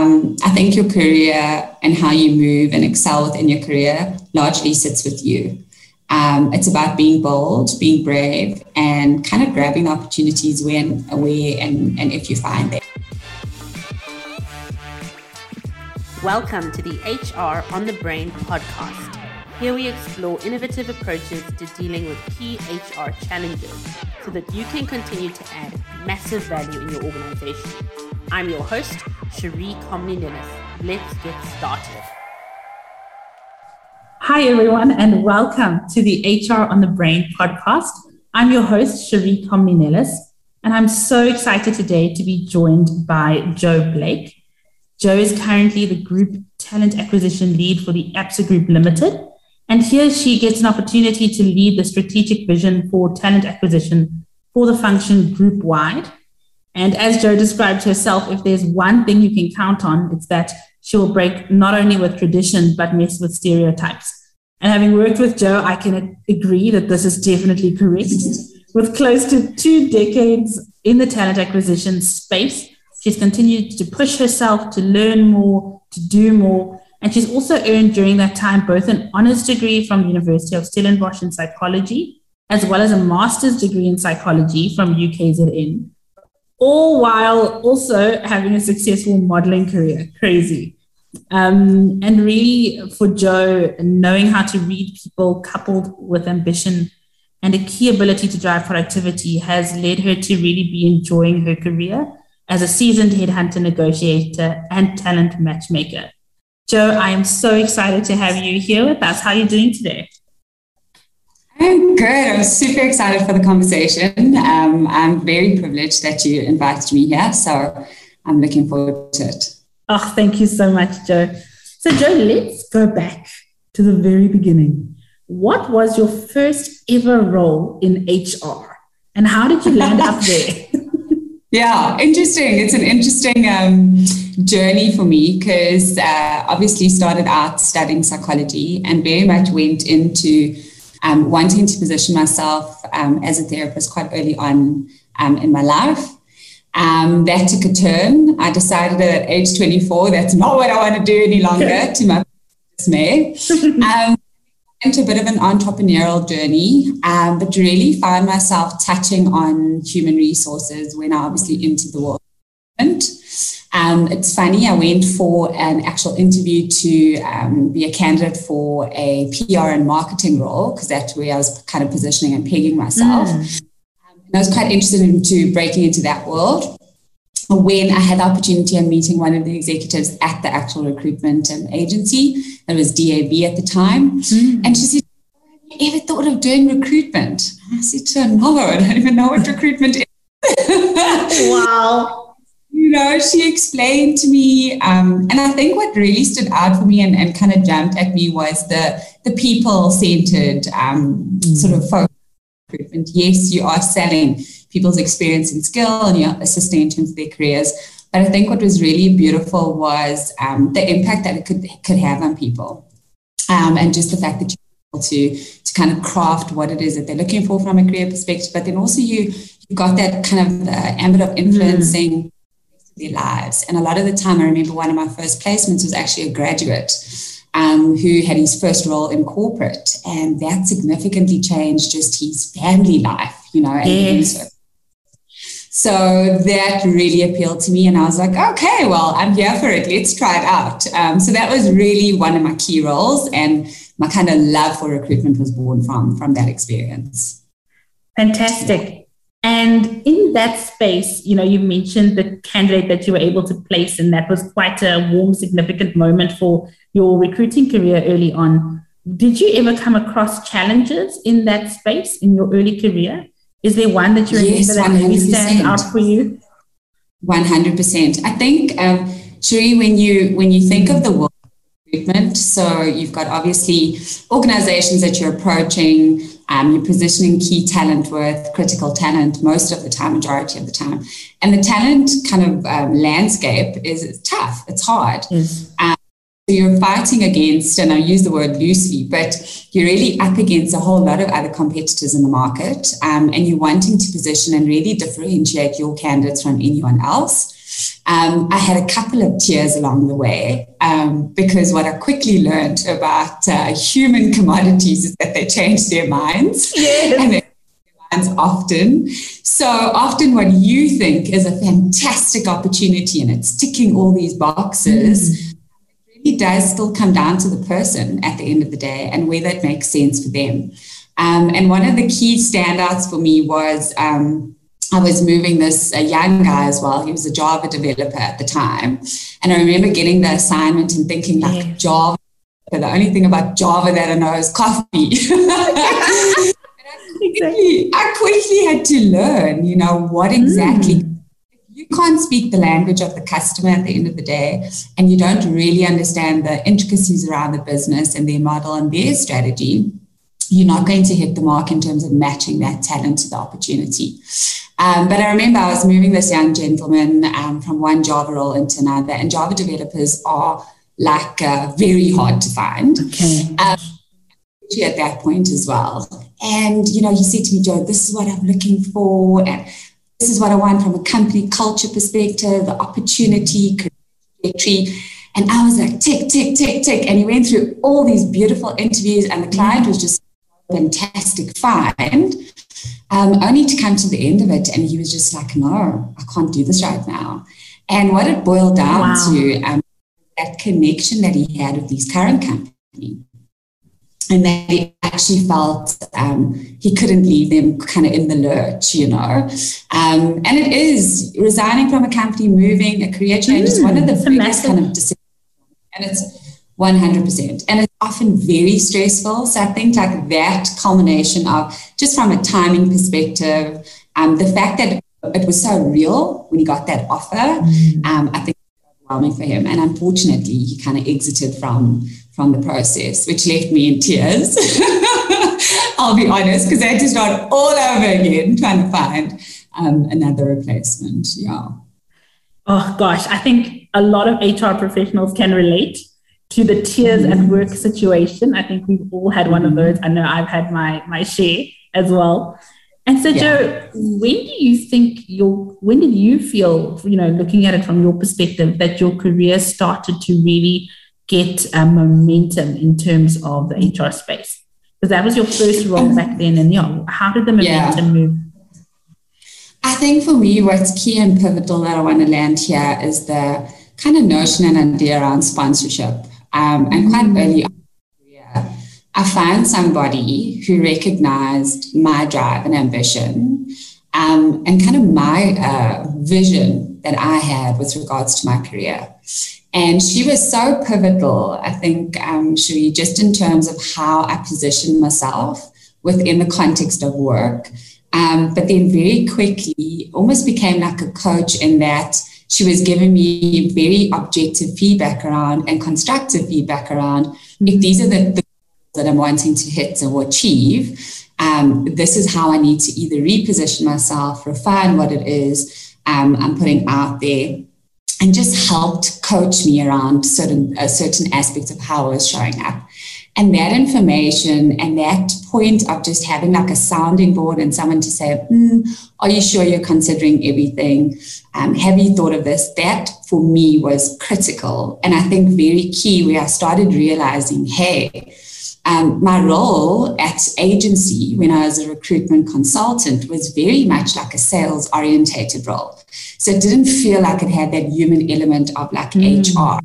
um, I think your career and how you move and excel within your career largely sits with you. Um, it's about being bold, being brave, and kind of grabbing opportunities when, where, and, and if you find them. Welcome to the HR on the Brain podcast. Here we explore innovative approaches to dealing with key HR challenges so that you can continue to add massive value in your organization. I'm your host, Cherie Comley Nillis. Let's get started. Hi, everyone, and welcome to the HR on the Brain podcast. I'm your host, Sheree Comninellis, and I'm so excited today to be joined by Jo Blake. Jo is currently the Group Talent Acquisition Lead for the ABSA Group Limited. And here she gets an opportunity to lead the strategic vision for talent acquisition for the function group wide and as Jo described herself, if there's one thing you can count on, it's that she will break not only with tradition, but mess with stereotypes. And having worked with Jo, I can agree that this is definitely correct. With close to two decades in the talent acquisition space, she's continued to push herself to learn more, to do more. And she's also earned during that time both an honors degree from the University of Stellenbosch in psychology, as well as a master's degree in psychology from UKZN all while also having a successful modeling career. Crazy. Um, and really, for Jo, knowing how to read people coupled with ambition and a key ability to drive productivity has led her to really be enjoying her career as a seasoned headhunter negotiator and talent matchmaker. Jo, I am so excited to have you here with us. How are you doing today? I'm good. I'm super excited for the conversation. Um, I'm very privileged that you invited me here. So I'm looking forward to it. Oh, thank you so much, Jo. So, Jo, let's go back to the very beginning. What was your first ever role in HR? And how did you land up there? yeah, interesting. It's an interesting um, journey for me because uh, obviously started out studying psychology and very much went into um, wanting to position myself um, as a therapist quite early on um, in my life. Um, that took a turn. I decided at age 24 that's not what I want to do any longer, to my dismay. Um, into a bit of an entrepreneurial journey, um, but really found myself touching on human resources when I obviously entered the world. Um, it's funny, I went for an actual interview to um, be a candidate for a PR and marketing role because that's where I was kind of positioning and pegging myself. Mm. Um, and I was quite interested into breaking into that world. When I had the opportunity of meeting one of the executives at the actual recruitment um, agency, that was DAB at the time, mm. and she said, Have you ever thought of doing recruitment? I said to her, No, I don't even know what recruitment is. wow you know, she explained to me, um, and I think what really stood out for me and, and kind of jumped at me was the the people centered um, mm. sort of focus recruitment. Yes, you are selling people's experience and skill, and you're assisting in terms of their careers. But I think what was really beautiful was um, the impact that it could could have on people, um, and just the fact that you're to to kind of craft what it is that they're looking for from a career perspective. But then also you you got that kind of the ambit of influencing. Mm their lives. And a lot of the time, I remember one of my first placements was actually a graduate um, who had his first role in corporate, and that significantly changed just his family life, you know. Yes. So that really appealed to me, and I was like, okay, well, I'm here for it. Let's try it out. Um, so that was really one of my key roles, and my kind of love for recruitment was born from from that experience. Fantastic. And in that space, you know, you mentioned the candidate that you were able to place, and that was quite a warm, significant moment for your recruiting career early on. Did you ever come across challenges in that space in your early career? Is there one that you remember yes, that maybe stand out for you? One hundred percent. I think, um, Sheree, when you when you think of the world recruitment, so you've got obviously organizations that you're approaching um, you're positioning key talent with critical talent most of the time, majority of the time. And the talent kind of um, landscape is tough, it's hard. Yes. Um, so you're fighting against, and I use the word loosely, but you're really up against a whole lot of other competitors in the market, um, and you're wanting to position and really differentiate your candidates from anyone else. Um, I had a couple of tears along the way um, because what I quickly learned about uh, human commodities is that they change their minds. Yes. And they minds often. So often what you think is a fantastic opportunity and it's ticking all these boxes. Mm. It really does still come down to the person at the end of the day and whether it makes sense for them. Um, and one of the key standouts for me was um, I was moving this a young guy as well. He was a Java developer at the time, and I remember getting the assignment and thinking like yeah. Java. The only thing about Java that I know is coffee. I quickly had to learn, you know, what exactly. Mm. You can't speak the language of the customer at the end of the day, and you don't really understand the intricacies around the business and their model and their strategy you're not going to hit the mark in terms of matching that talent to the opportunity. Um, but I remember I was moving this young gentleman um, from one Java role into another, and Java developers are like uh, very hard to find. Okay. Um, at that point as well. And, you know, he said to me, Jo, this is what I'm looking for. And this is what I want from a company culture perspective, the opportunity, trajectory. And I was like, tick, tick, tick, tick. And he went through all these beautiful interviews, and the client was just fantastic find, um, only to come to the end of it. And he was just like, no, I can't do this right now. And what it boiled down wow. to, um, that connection that he had with his current company. And that he actually felt um, he couldn't leave them kind of in the lurch, you know. Um, and it is resigning from a company, moving, a career change mm, is one of the biggest kind of decisions. And it's 100%. And it's often very stressful. So I think like that culmination of just from a timing perspective, um, the fact that it was so real when he got that offer, mm. um, I think overwhelming for him. And unfortunately, he kind of exited from from the process, which left me in tears. I'll be honest, because I had to start all over again trying to find um, another replacement. Yeah. Oh gosh, I think a lot of HR professionals can relate to the tears at mm-hmm. work situation. I think we've all had one of mm-hmm. those. I know I've had my my share as well. And so, yeah. Jo, when do you think your when did you feel, you know, looking at it from your perspective, that your career started to really get a momentum in terms of the HR space? Because that was your first role mm-hmm. back then, and yeah, how did the momentum yeah. move? I think for me, what's key and pivotal that I want to land here is the kind of notion and idea around sponsorship. Um, and quite early on career, I found somebody who recognized my drive and ambition um, and kind of my uh, vision that I had with regards to my career. And she was so pivotal, I think, um, she just in terms of how I positioned myself within the context of work. Um, but then very quickly almost became like a coach in that she was giving me very objective feedback around and constructive feedback around if these are the, the that I'm wanting to hit or achieve, um, this is how I need to either reposition myself, refine what it is um, I'm putting out there, and just helped coach me around certain a certain aspects of how I was showing up. And that information and that point of just having like a sounding board and someone to say, mm, Are you sure you're considering everything? Um, have you thought of this? That for me was critical. And I think very key where I started realizing, hey, um, my role at agency when I was a recruitment consultant was very much like a sales orientated role. So it didn't feel like it had that human element of like mm. HR.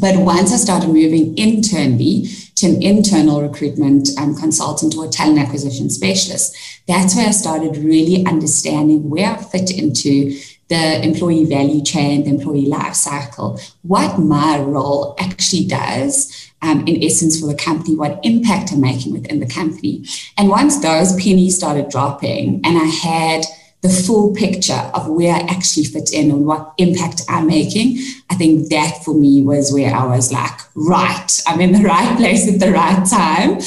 But once I started moving internally to an internal recruitment um, consultant or talent acquisition specialist, that's where I started really understanding where I fit into the employee value chain, the employee life cycle, what my role actually does, um, in essence, for the company, what impact I'm making within the company. And once those pennies started dropping, and I had the full picture of where I actually fit in and what impact I'm making, I think that for me was where I was like, right, I'm in the right place at the right time.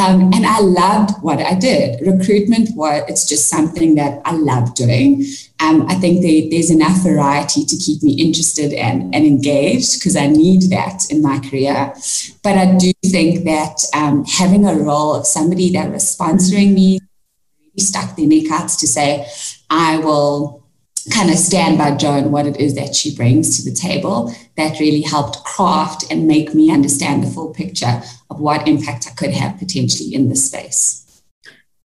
Um, and I loved what I did. Recruitment was, it's just something that I love doing. Um, I think there, there's enough variety to keep me interested and, and engaged because I need that in my career. But I do think that um, having a role of somebody that was sponsoring me, really stuck their neck out to say, I will kind of stand by Joan, what it is that she brings to the table that really helped craft and make me understand the full picture of what impact I could have potentially in this space.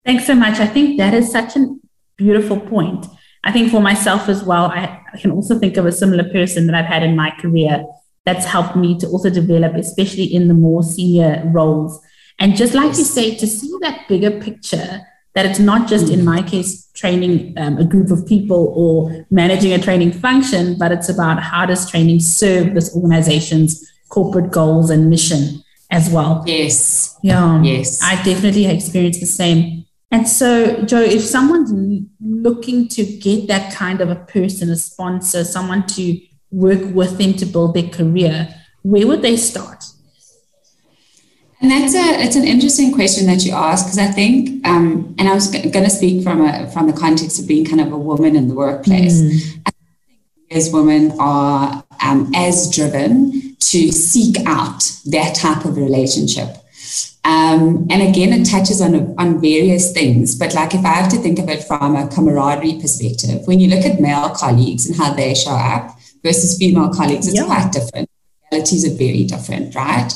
Thanks so much. I think that is such a beautiful point. I think for myself as well, I, I can also think of a similar person that I've had in my career that's helped me to also develop, especially in the more senior roles. And just like yes. you say, to see that bigger picture that it's not just in my case training um, a group of people or managing a training function but it's about how does training serve this organization's corporate goals and mission as well. Yes. Yeah. Yes. I definitely experienced the same. And so Jo if someone's looking to get that kind of a person a sponsor someone to work with them to build their career where would they start and that's a it's an interesting question that you ask because I think, um, and I was g- going to speak from a from the context of being kind of a woman in the workplace. Mm. As women are um, as driven to seek out that type of relationship. Um, and again, it touches on, on various things. But like if I have to think of it from a camaraderie perspective, when you look at male colleagues and how they show up versus female colleagues, it's yeah. quite different. Realities are very different, right?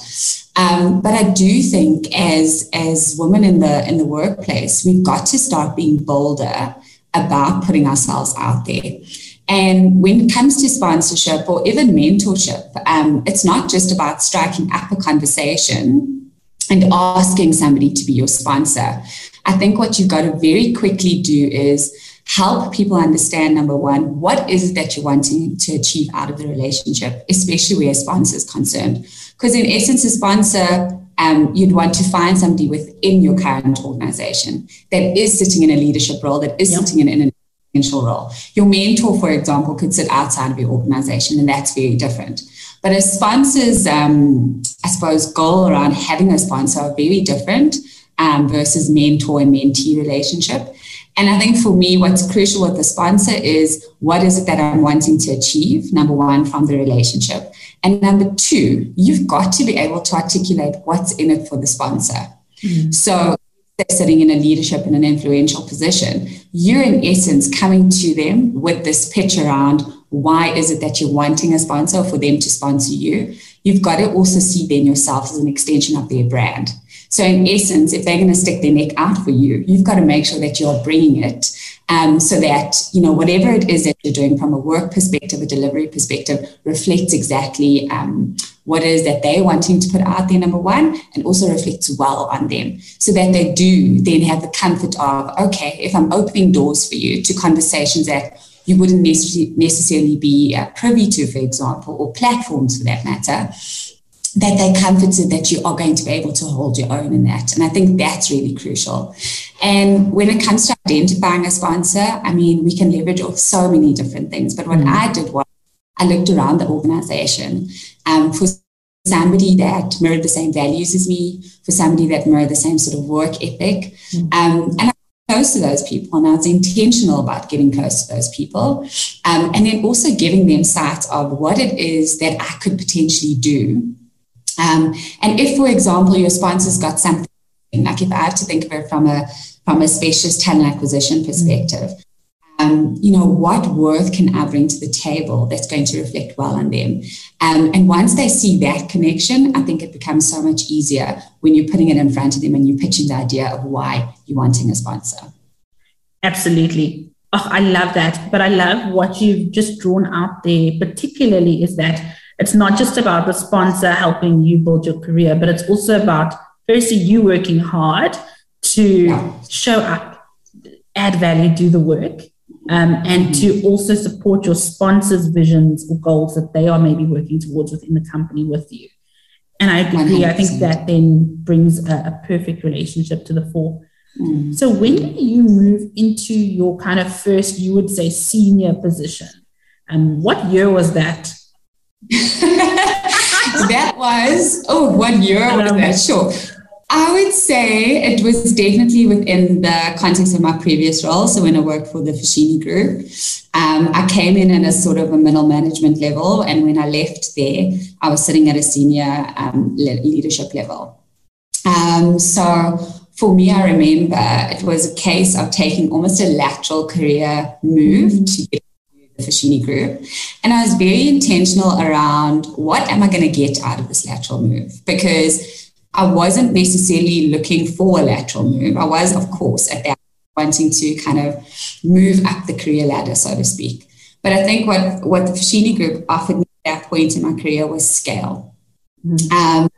Um, but I do think as as women in the in the workplace, we've got to start being bolder about putting ourselves out there. And when it comes to sponsorship or even mentorship, um, it's not just about striking up a conversation and asking somebody to be your sponsor. I think what you've got to very quickly do is help people understand number one, what is it that you're wanting to achieve out of the relationship, especially where a sponsor is concerned. Because in essence, a sponsor, um, you'd want to find somebody within your current organization that is sitting in a leadership role, that is yep. sitting in an influential role. Your mentor, for example, could sit outside of your organization, and that's very different. But a sponsor's, um, I suppose, goal around having a sponsor are very different um, versus mentor and mentee relationship. And I think for me, what's crucial with the sponsor is what is it that I'm wanting to achieve, number one, from the relationship. And number two, you've got to be able to articulate what's in it for the sponsor. Mm-hmm. So they're sitting in a leadership in an influential position, you're in essence coming to them with this pitch around why is it that you're wanting a sponsor for them to sponsor you. You've got to also see them yourself as an extension of their brand. So, in essence, if they're going to stick their neck out for you, you've got to make sure that you're bringing it um, so that, you know, whatever it is that you're doing from a work perspective, a delivery perspective, reflects exactly um, what it is that they're wanting to put out there, number one, and also reflects well on them. So that they do then have the comfort of, okay, if I'm opening doors for you to conversations that you wouldn't necessarily be uh, privy to, for example, or platforms for that matter, that they're comforted that you are going to be able to hold your own in that. And I think that's really crucial. And when it comes to identifying a sponsor, I mean, we can leverage off so many different things. But what mm. I did was I looked around the organization um, for somebody that mirrored the same values as me, for somebody that mirrored the same sort of work ethic. Mm. Um, and I close to those people and I was intentional about getting close to those people um, and then also giving them sight of what it is that I could potentially do um, and if, for example, your sponsor's got something, like if I have to think of it from a from a spacious talent acquisition perspective, um, you know, what worth can I bring to the table that's going to reflect well on them? Um, and once they see that connection, I think it becomes so much easier when you're putting it in front of them and you're pitching the idea of why you're wanting a sponsor. Absolutely. Oh, I love that. But I love what you've just drawn out there, particularly is that it's not just about the sponsor helping you build your career, but it's also about firstly you working hard to show up, add value, do the work, um, and to also support your sponsors' visions or goals that they are maybe working towards within the company with you. And I agree. 100%. I think that then brings a, a perfect relationship to the fore. Mm. So when do you move into your kind of first, you would say, senior position? And what year was that? that was, oh, one year was that? Sure. I would say it was definitely within the context of my previous role. So when I worked for the Foschini Group, um, I came in at a sort of a middle management level, and when I left there, I was sitting at a senior um, leadership level. Um, so for me, I remember it was a case of taking almost a lateral career move to get the Foschini Group. And I was very intentional around what am I going to get out of this lateral move? Because I wasn't necessarily looking for a lateral move. I was, of course, at that wanting to kind of move up the career ladder, so to speak. But I think what, what the Foschini Group offered me at that point in my career was scale. Mm-hmm. Um,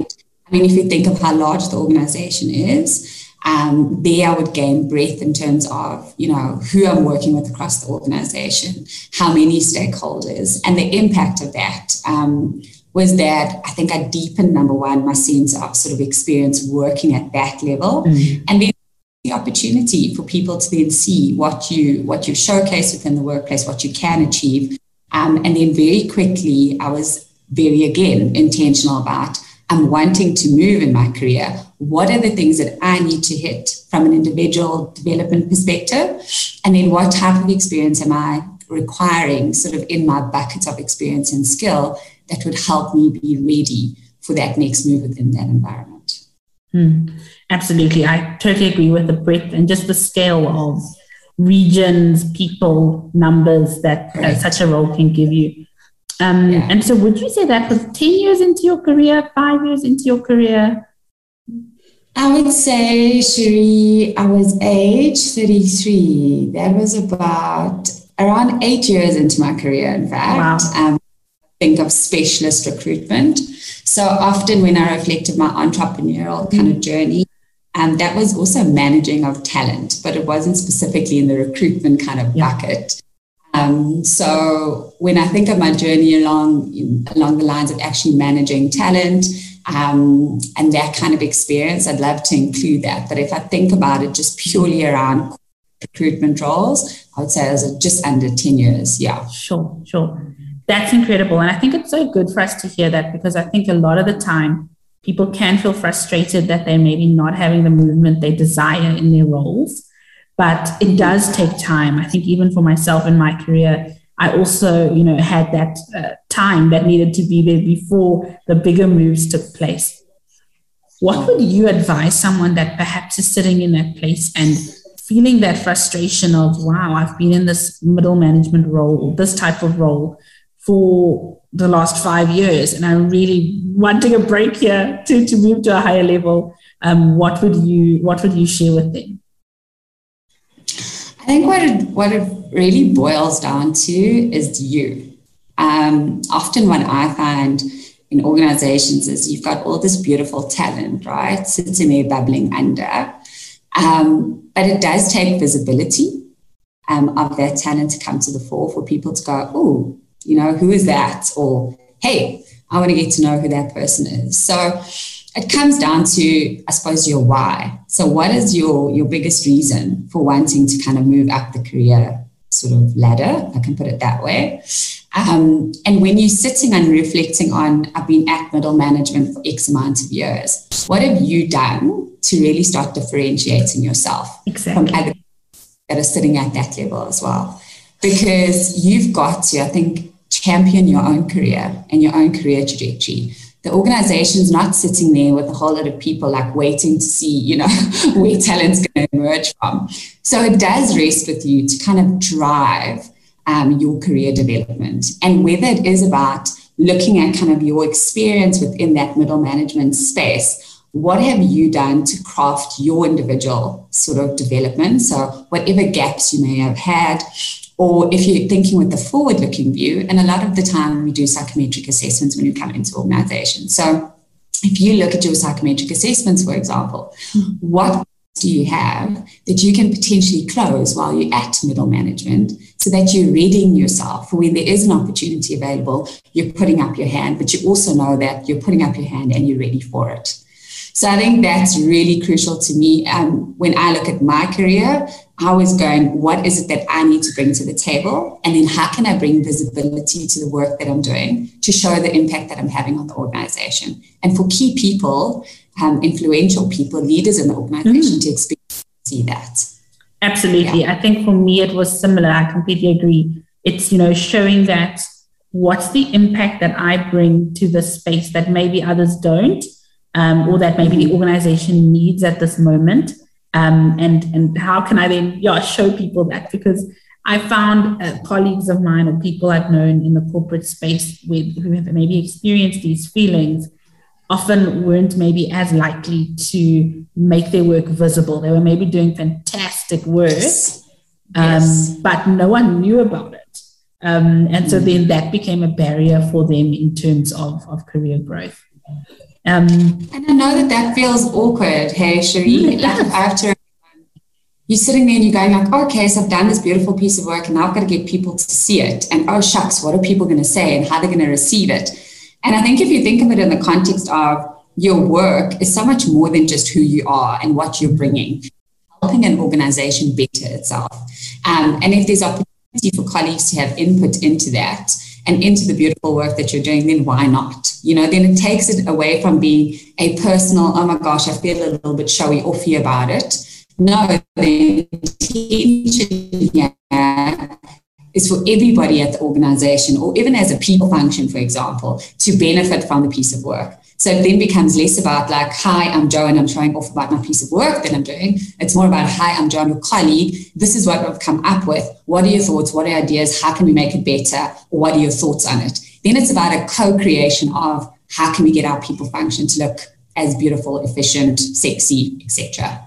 I mean, if you think of how large the organization is, um, there I would gain breadth in terms of, you know, who I'm working with across the organization, how many stakeholders, and the impact of that um, was that I think I deepened, number one, my sense of sort of experience working at that level. Mm-hmm. And then the opportunity for people to then see what you what you showcase within the workplace, what you can achieve. Um, and then very quickly, I was very again intentional about I'm wanting to move in my career. What are the things that I need to hit from an individual development perspective? And then what type of experience am I requiring sort of in my buckets of experience and skill that would help me be ready for that next move within that environment? Hmm. Absolutely. I totally agree with the breadth and just the scale of regions, people, numbers that uh, such a role can give you. Um, yeah. And so, would you say that was 10 years into your career, five years into your career? I would say, Sheree, I was age 33. That was about around eight years into my career, in fact. Wow. Um, think of specialist recruitment. So often when I reflected my entrepreneurial kind of journey, um, that was also managing of talent, but it wasn't specifically in the recruitment kind of yeah. bucket. Um, so when I think of my journey along along the lines of actually managing talent um, and that kind of experience, I'd love to include that. But if I think about it just purely around recruitment roles, I would say it was just under 10 years. Yeah. Sure, sure. That's incredible. And I think it's so good for us to hear that because I think a lot of the time people can feel frustrated that they're maybe not having the movement they desire in their roles but it does take time. I think even for myself in my career, I also, you know, had that uh, time that needed to be there before the bigger moves took place. What would you advise someone that perhaps is sitting in that place and feeling that frustration of, wow, I've been in this middle management role, this type of role for the last five years, and I'm really wanting a break here to, to move to a higher level. Um, what would you what would you share with them? I think what it, what it really boils down to is you. Um, often, what I find in organizations is you've got all this beautiful talent, right, sitting there bubbling under. Um, but it does take visibility um, of that talent to come to the fore for people to go, oh, you know, who is that? Or, hey, I want to get to know who that person is. So it comes down to, I suppose, your why. So, what is your your biggest reason for wanting to kind of move up the career sort of ladder? I can put it that way. Um, and when you're sitting and reflecting on, I've been at middle management for X amount of years. What have you done to really start differentiating yourself exactly. from other that are sitting at that level as well? Because you've got to, I think, champion your own career and your own career trajectory the organization's not sitting there with a whole lot of people like waiting to see, you know, where talent's going to emerge from. So it does rest with you to kind of drive um, your career development. And whether it is about looking at kind of your experience within that middle management space, what have you done to craft your individual sort of development? So whatever gaps you may have had, or if you're thinking with the forward looking view, and a lot of the time we do psychometric assessments when you come into organizations. So if you look at your psychometric assessments, for example, what do you have that you can potentially close while you're at middle management so that you're readying yourself for when there is an opportunity available, you're putting up your hand, but you also know that you're putting up your hand and you're ready for it. So I think that's really crucial to me. Um, when I look at my career, I was going, what is it that I need to bring to the table? And then how can I bring visibility to the work that I'm doing to show the impact that I'm having on the organization? And for key people, um, influential people, leaders in the organization mm. to experience see that. Absolutely. Yeah. I think for me it was similar. I completely agree. It's, you know, showing that what's the impact that I bring to the space that maybe others don't um, or that maybe the organization needs at this moment. Um, and and how can I then yeah show people that because I found uh, colleagues of mine or people I've known in the corporate space with who have maybe experienced these feelings often weren't maybe as likely to make their work visible. They were maybe doing fantastic work, yes. Um, yes. but no one knew about it. Um, and so then that became a barrier for them in terms of, of career growth. Um, and I know that that feels awkward. Hey, Sheree, mm, like I have to you're sitting there and you're going like, okay, so I've done this beautiful piece of work and now I've got to get people to see it. And oh shucks, what are people going to say and how they're going to receive it? And I think if you think of it in the context of your work is so much more than just who you are and what you're bringing, helping an organization better itself. Um, and if there's opportunity for colleagues to have input into that and into the beautiful work that you're doing, then why not? You know, then it takes it away from being a personal, oh my gosh, I feel a little bit showy offy about it no, the intention is for everybody at the organization, or even as a people function, for example, to benefit from the piece of work. So it then becomes less about like, hi, I'm Jo and I'm showing off about my piece of work that I'm doing. It's more about, hi, I'm Jo, I'm your colleague. This is what I've come up with. What are your thoughts? What are your ideas? How can we make it better? What are your thoughts on it? Then it's about a co-creation of how can we get our people function to look as beautiful, efficient, sexy, etc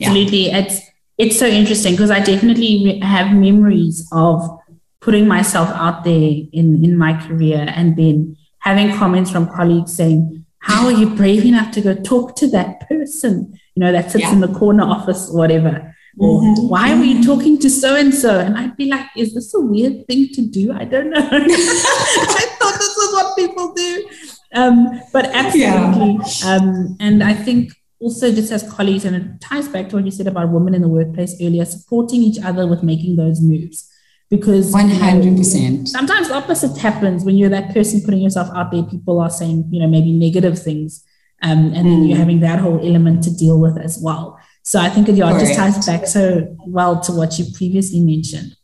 absolutely. Yeah. It's it's so interesting because I definitely have memories of putting myself out there in in my career and then having comments from colleagues saying, "How are you brave enough to go talk to that person? You know that sits yeah. in the corner office or whatever." Or mm-hmm. why were you talking to so and so? And I'd be like, is this a weird thing to do? I don't know. I thought this was what people do. Um, but absolutely. Yeah. Um, and I think also just as colleagues, and it ties back to what you said about women in the workplace earlier, supporting each other with making those moves. Because 100%. You know, sometimes the opposite happens when you're that person putting yourself out there, people are saying, you know, maybe negative things. Um, and then you're mm. having that whole element to deal with as well. So I think it yeah, just ties back so well to what you previously mentioned.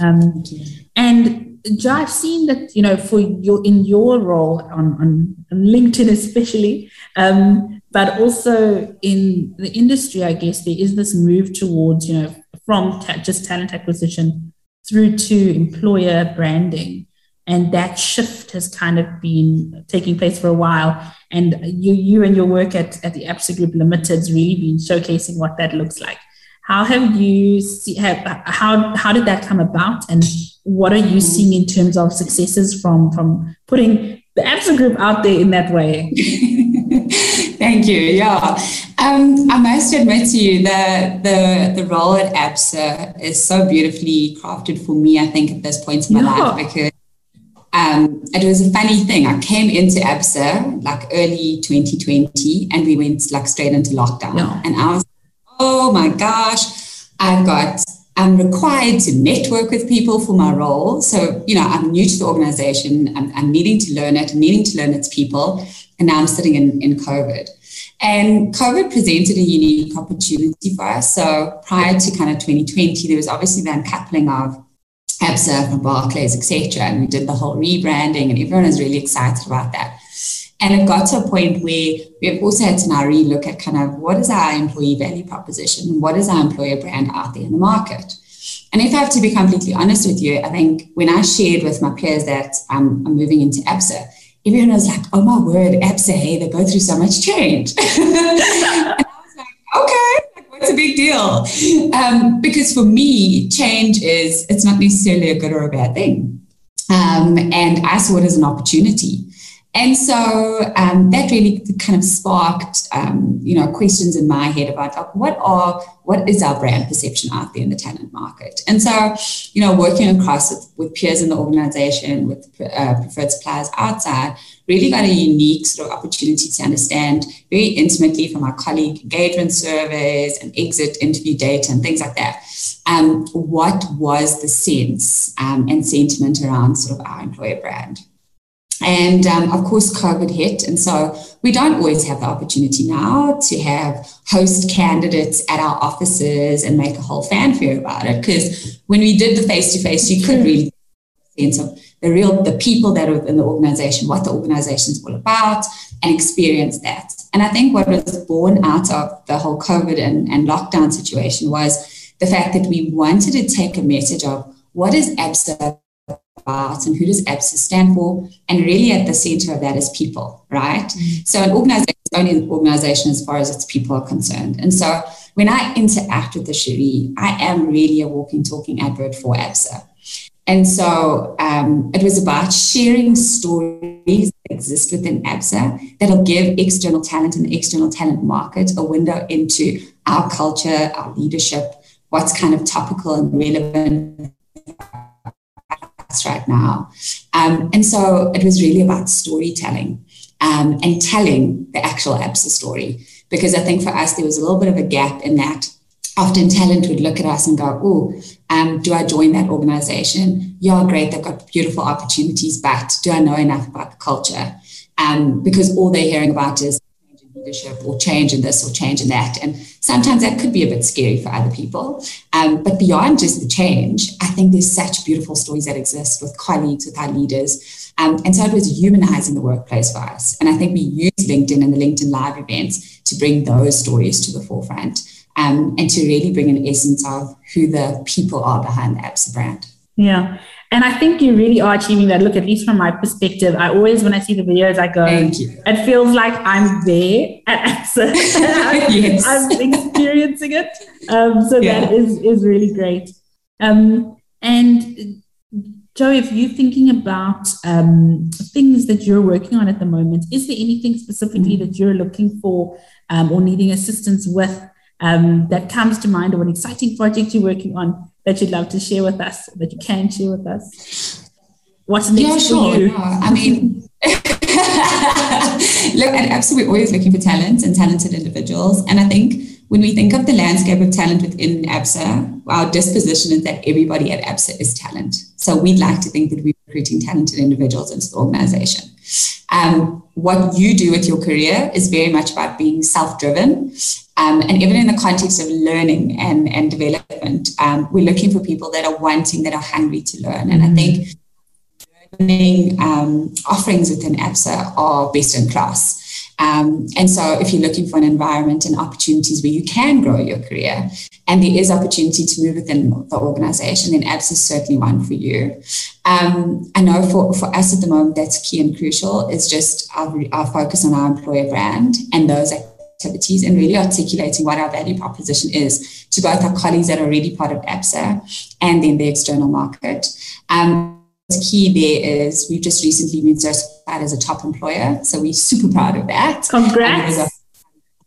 Um, and Jo, I've seen that you know for your in your role on, on, LinkedIn especially, um, but also in the industry, I guess there is this move towards, you know, from ta- just talent acquisition through to employer branding. And that shift has kind of been taking place for a while. And you, you and your work at, at the ABSA Group Limited has really been showcasing what that looks like. How have you see, have, how, how did that come about? And what are you seeing in terms of successes from, from putting the ABSA Group out there in that way? Thank you. Yeah. Um, I must admit to you that the, the role at ABSA is so beautifully crafted for me, I think, at this point in my yeah. life, because um, it was a funny thing. I came into ABSA like early 2020 and we went like straight into lockdown. Yeah. And I was, oh my gosh, I've got I'm required to network with people for my role. So, you know, I'm new to the organization. I'm, I'm needing to learn it, I'm needing to learn its people. And now I'm sitting in, in COVID. And COVID presented a unique opportunity for us. So prior to kind of 2020, there was obviously the uncoupling of ABSA from Barclays, etc. And we did the whole rebranding, and everyone was really excited about that. And it got to a point where we've also had to now relook at kind of what is our employee value proposition what is our employer brand out there in the market. And if I have to be completely honest with you, I think when I shared with my peers that I'm, I'm moving into ABSA, everyone was like, oh my word, ABSA, hey, they go through so much change. and I was like, okay, what's a big deal? Um, because for me, change is, it's not necessarily a good or a bad thing. Um, and I saw it as an opportunity. And so um, that really kind of sparked, um, you know, questions in my head about uh, what are what is our brand perception out there in the talent market. And so, you know, working across with, with peers in the organization, with uh, preferred suppliers outside, really got a unique sort of opportunity to understand very intimately from our colleague engagement surveys and exit interview data and things like that. Um, what was the sense um, and sentiment around sort of our employer brand? And um, of course, COVID hit. And so we don't always have the opportunity now to have host candidates at our offices and make a whole fanfare about it. Because when we did the face to face, you could really sense of the real the people that are in the organization, what the organization is all about, and experience that. And I think what was born out of the whole COVID and, and lockdown situation was the fact that we wanted to take a message of what is ABSA about and who does ABSA stand for? And really at the center of that is people, right? Mm-hmm. So an organization is only an organization as far as its people are concerned. And so when I interact with the jury, I am really a walking, talking advert for ABSA. And so um, it was about sharing stories that exist within ABSA that'll give external talent and the external talent market a window into our culture, our leadership, what's kind of topical and relevant right now. Um, and so it was really about storytelling um, and telling the actual ABSA story. Because I think for us, there was a little bit of a gap in that. Often talent would look at us and go, Oh, um, do I join that organization? Yeah, great. They've got beautiful opportunities, but do I know enough about the culture? Um, because all they're hearing about is leadership or change in this or change in that. And sometimes that could be a bit scary for other people. Um, but beyond just the change, I think there's such beautiful stories that exist with colleagues, with our leaders. Um, and so it was humanizing the workplace for us. And I think we used LinkedIn and the LinkedIn Live events to bring those stories to the forefront um, and to really bring an essence of who the people are behind the ABSA brand. Yeah. And I think you really are achieving that. Look, at least from my perspective, I always, when I see the videos, I go, it feels like I'm there at. I'm, yes. I'm experiencing it. Um, so yeah. that is, is really great. Um, and Jo, if you're thinking about um, things that you're working on at the moment, is there anything specifically mm-hmm. that you're looking for um, or needing assistance with um, that comes to mind or an exciting project you're working on that you'd love to share with us, that you can share with us? What's next yeah, sure. for you? I mean, look, at ABSA, we're always looking for talent and talented individuals. And I think when we think of the landscape of talent within ABSA, our disposition is that everybody at ABSA is talent. So we'd like to think that we're recruiting talented individuals into the organization. Um, what you do with your career is very much about being self driven. Um, and even in the context of learning and, and development, um, we're looking for people that are wanting, that are hungry to learn. And I mm-hmm. think learning um, offerings within ABSA are best in class. Um, and so, if you're looking for an environment and opportunities where you can grow your career, and there is opportunity to move within the organization, then ABSA is certainly one for you. Um, I know for, for us at the moment, that's key and crucial, is just our, our focus on our employer brand and those activities and really articulating what our value proposition is to both our colleagues that are already part of ABSA and then the external market. Um, key there is we've just recently been certified as a top employer. So we're super proud of that. Congrats. Our,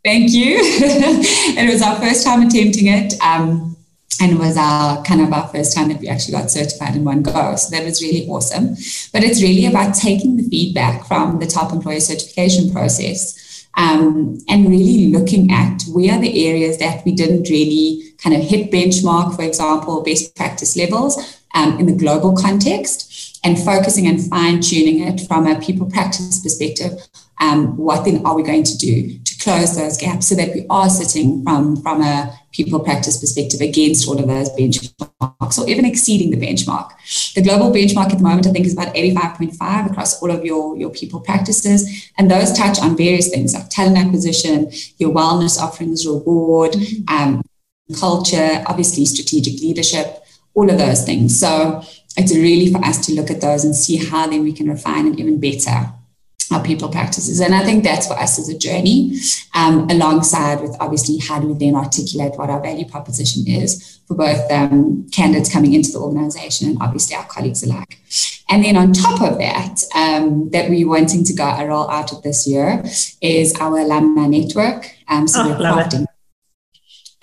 thank you. it was our first time attempting it. Um, and it was our kind of our first time that we actually got certified in one go. So that was really awesome. But it's really about taking the feedback from the top employer certification process um, and really looking at where are the areas that we didn't really kind of hit benchmark, for example, best practice levels um, in the global context, and focusing and fine tuning it from a people practice perspective. Um, what then are we going to do to close those gaps so that we are sitting from, from a people practice perspective against all of those benchmarks or even exceeding the benchmark. The global benchmark at the moment, I think, is about 85.5 across all of your, your people practices. And those touch on various things like talent acquisition, your wellness offerings, reward, mm-hmm. um, culture, obviously strategic leadership, all of those things. So it's really for us to look at those and see how then we can refine it even better our people practices. And I think that's for us as a journey, um, alongside with obviously how do we then articulate what our value proposition is for both um, candidates coming into the organization and obviously our colleagues alike. And then on top of that, um, that we're wanting to go a roll out of this year is our alumni network. Um, so oh, we're crafting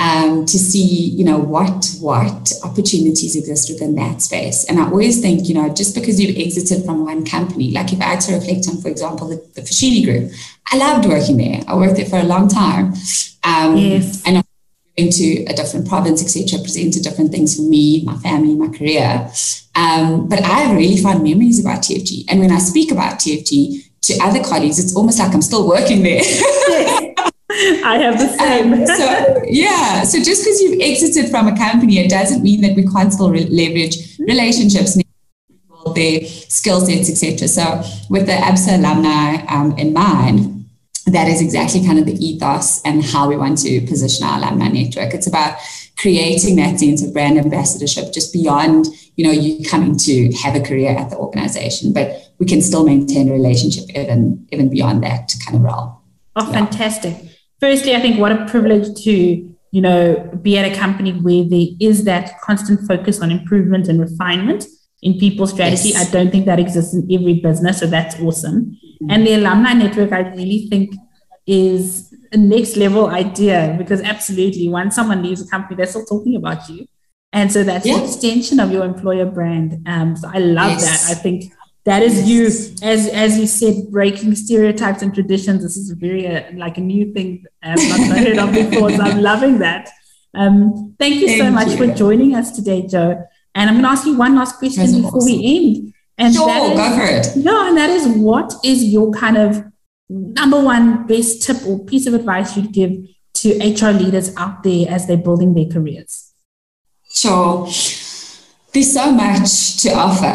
um, to see, you know, what what opportunities exist within that space. And I always think, you know, just because you've exited from one company, like if I had to reflect on, for example, the, the Foschini Group, I loved working there. I worked there for a long time. Um, yes. And going to a different province, etc., presented different things for me, my family, my career. Um, but I have really fond memories about TFG. And when I speak about TFG to other colleagues, it's almost like I'm still working there. I have the same. Um, so yeah, so just because you've exited from a company, it doesn't mean that we can't still re- leverage relationships, their skill sets, etc. So with the ABSA alumni um, in mind, that is exactly kind of the ethos and how we want to position our alumni network. It's about creating that sense of brand ambassadorship just beyond, you know, you coming to have a career at the organization, but we can still maintain a relationship even, even beyond that kind of role. Oh, yeah. fantastic. Firstly, I think what a privilege to, you know, be at a company where there is that constant focus on improvement and refinement in people's strategy. Yes. I don't think that exists in every business, so that's awesome. Mm-hmm. And the alumni network, I really think, is a next level idea because absolutely, once someone leaves a company, they're still talking about you. And so that's yeah. an extension of your employer brand. Um, so I love yes. that. I think that is you, as as you said, breaking stereotypes and traditions. This is very uh, like a new thing I've not heard of before. So I'm loving that. Um, thank you thank so much you. for joining us today, Jo And I'm going to ask you one last question That's before awesome. we end. And sure, is, go for it. No, and that is what is your kind of number one best tip or piece of advice you'd give to HR leaders out there as they're building their careers? Sure. There's so much to offer,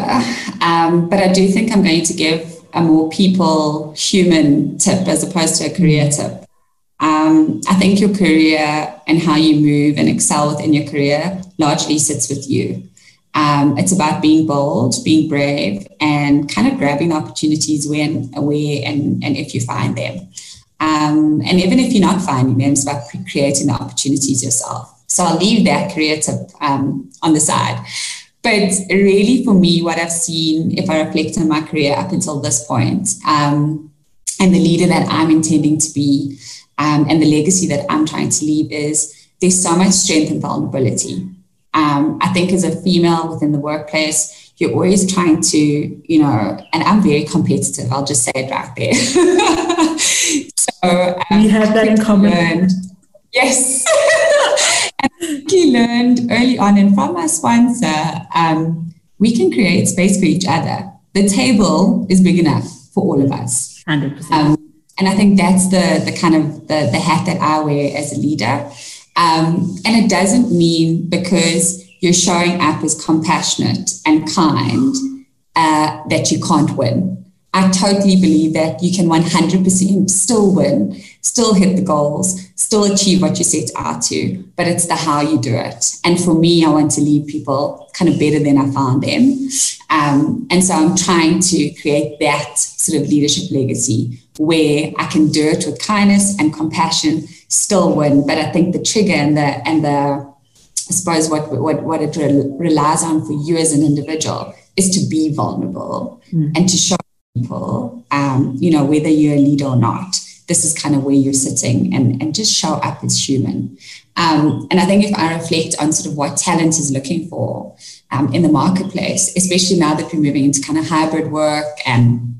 um, but I do think I'm going to give a more people human tip as opposed to a career tip. Um, I think your career and how you move and excel within your career largely sits with you. Um, it's about being bold, being brave, and kind of grabbing opportunities when, where, and, and if you find them. Um, and even if you're not finding them, it's about creating the opportunities yourself. So I'll leave that career tip um, on the side. But really, for me, what I've seen, if I reflect on my career up until this point, um, and the leader that I'm intending to be, um, and the legacy that I'm trying to leave is there's so much strength and vulnerability. Um, I think as a female within the workplace, you're always trying to, you know, and I'm very competitive. I'll just say it right there. so um, we have that in common. Learned, yes. I quickly learned early on, and from my sponsor, um, we can create space for each other. The table is big enough for all of us. 100%. Um, and I think that's the the kind of the, the hat that I wear as a leader. Um, and it doesn't mean because you're showing up as compassionate and kind uh, that you can't win. I totally believe that you can 100% still win, still hit the goals, still achieve what you set out to, but it's the how you do it. And for me, I want to leave people kind of better than I found them. Um, and so I'm trying to create that sort of leadership legacy where I can do it with kindness and compassion still win. But I think the trigger and the and the I suppose what what what it relies on for you as an individual is to be vulnerable mm. and to show people, um, you know, whether you're a leader or not. This is kind of where you're sitting and, and just show up as human. Um, and I think if I reflect on sort of what talent is looking for um, in the marketplace, especially now that we're moving into kind of hybrid work and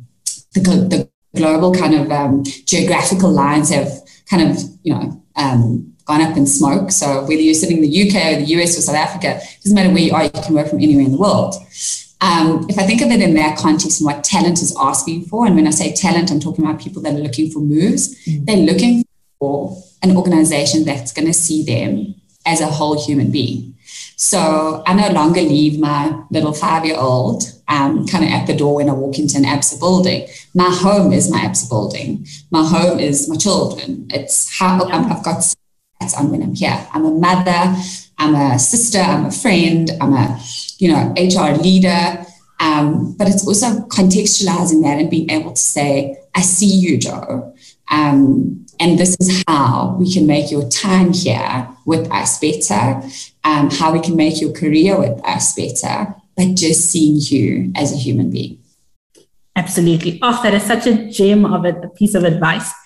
the, the global kind of um, geographical lines have kind of, you know, um, gone up in smoke. So whether you're sitting in the UK or the US or South Africa, doesn't matter where you are, you can work from anywhere in the world. Um, if I think of it in that context and what talent is asking for, and when I say talent, I'm talking about people that are looking for moves, mm. they're looking for an organization that's going to see them as a whole human being. So I no longer leave my little five year old um, kind of at the door when I walk into an ABSA building. My home is my ABSA building. My home is my children. It's how i have got that's on when I'm here. I'm a mother, I'm a sister, I'm a friend, I'm a, you know, HR leader. Um, but it's also contextualizing that and being able to say, I see you, Joe. Um, and this is how we can make your time here with us better, um, how we can make your career with us better, but just seeing you as a human being. Absolutely. Oh, that is such a gem of a, piece of advice.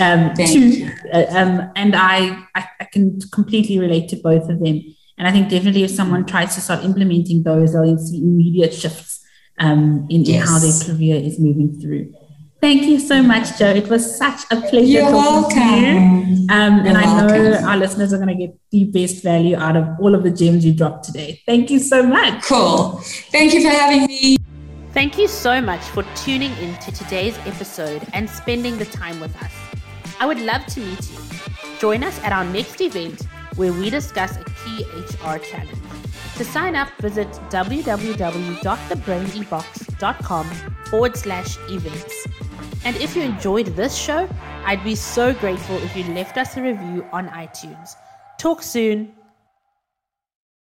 Um, to, uh, um, and I, I, I, can completely relate to both of them. And I think definitely if someone tries to start implementing those, they'll see immediate shifts um, in, yes. in how their career is moving through. Thank you so much, Jo. It was such a pleasure You're talking welcome. to you. Um, and I know our listeners are going to get the best value out of all of the gems you dropped today. Thank you so much. Cool. Thank you for having me. Thank you so much for tuning in to today's episode and spending the time with us. I would love to meet you. Join us at our next event where we discuss a challenge. To sign up, visit www.thebrainebox.com forward slash events. And if you enjoyed this show, I'd be so grateful if you left us a review on iTunes. Talk soon.